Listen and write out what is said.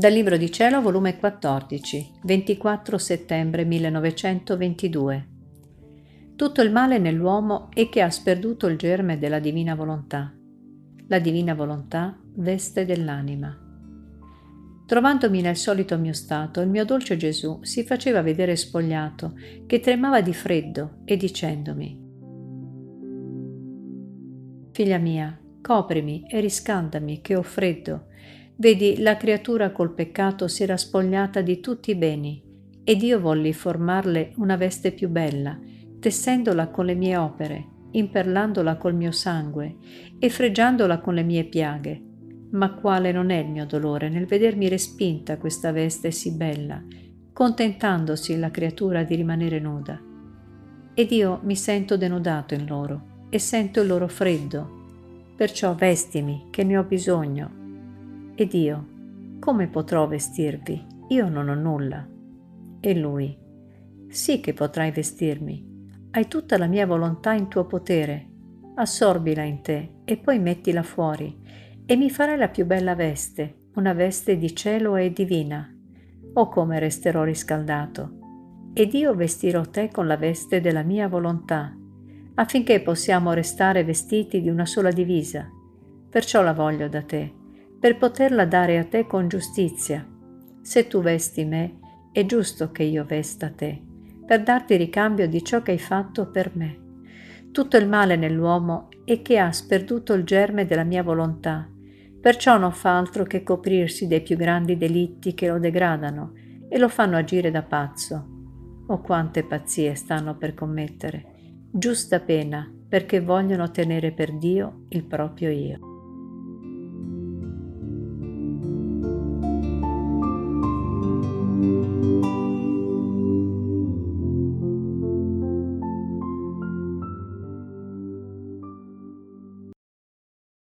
Dal Libro di Cielo, volume 14, 24 settembre 1922. Tutto il male nell'uomo è che ha sperduto il germe della divina volontà. La divina volontà veste dell'anima. Trovandomi nel solito mio stato, il mio dolce Gesù si faceva vedere spogliato, che tremava di freddo e dicendomi, Figlia mia, coprimi e riscaldami, che ho freddo. Vedi, la creatura col peccato si era spogliata di tutti i beni, ed io volli formarle una veste più bella, tessendola con le mie opere, imperlandola col mio sangue e fregiandola con le mie piaghe. Ma quale non è il mio dolore nel vedermi respinta questa veste sì bella, contentandosi la creatura di rimanere nuda. Ed io mi sento denudato in loro e sento il loro freddo. Perciò vestimi, che ne ho bisogno. Ed io, come potrò vestirvi? Io non ho nulla. E lui, sì che potrai vestirmi. Hai tutta la mia volontà in tuo potere. Assorbila in te e poi mettila fuori e mi farai la più bella veste, una veste di cielo e divina. Oh come resterò riscaldato. Ed io vestirò te con la veste della mia volontà affinché possiamo restare vestiti di una sola divisa. Perciò la voglio da te, per poterla dare a te con giustizia. Se tu vesti me, è giusto che io vesta te, per darti ricambio di ciò che hai fatto per me. Tutto il male nell'uomo è che ha sperduto il germe della mia volontà, perciò non fa altro che coprirsi dei più grandi delitti che lo degradano e lo fanno agire da pazzo. Oh quante pazzie stanno per commettere! giusta pena perché vogliono tenere per Dio il proprio io.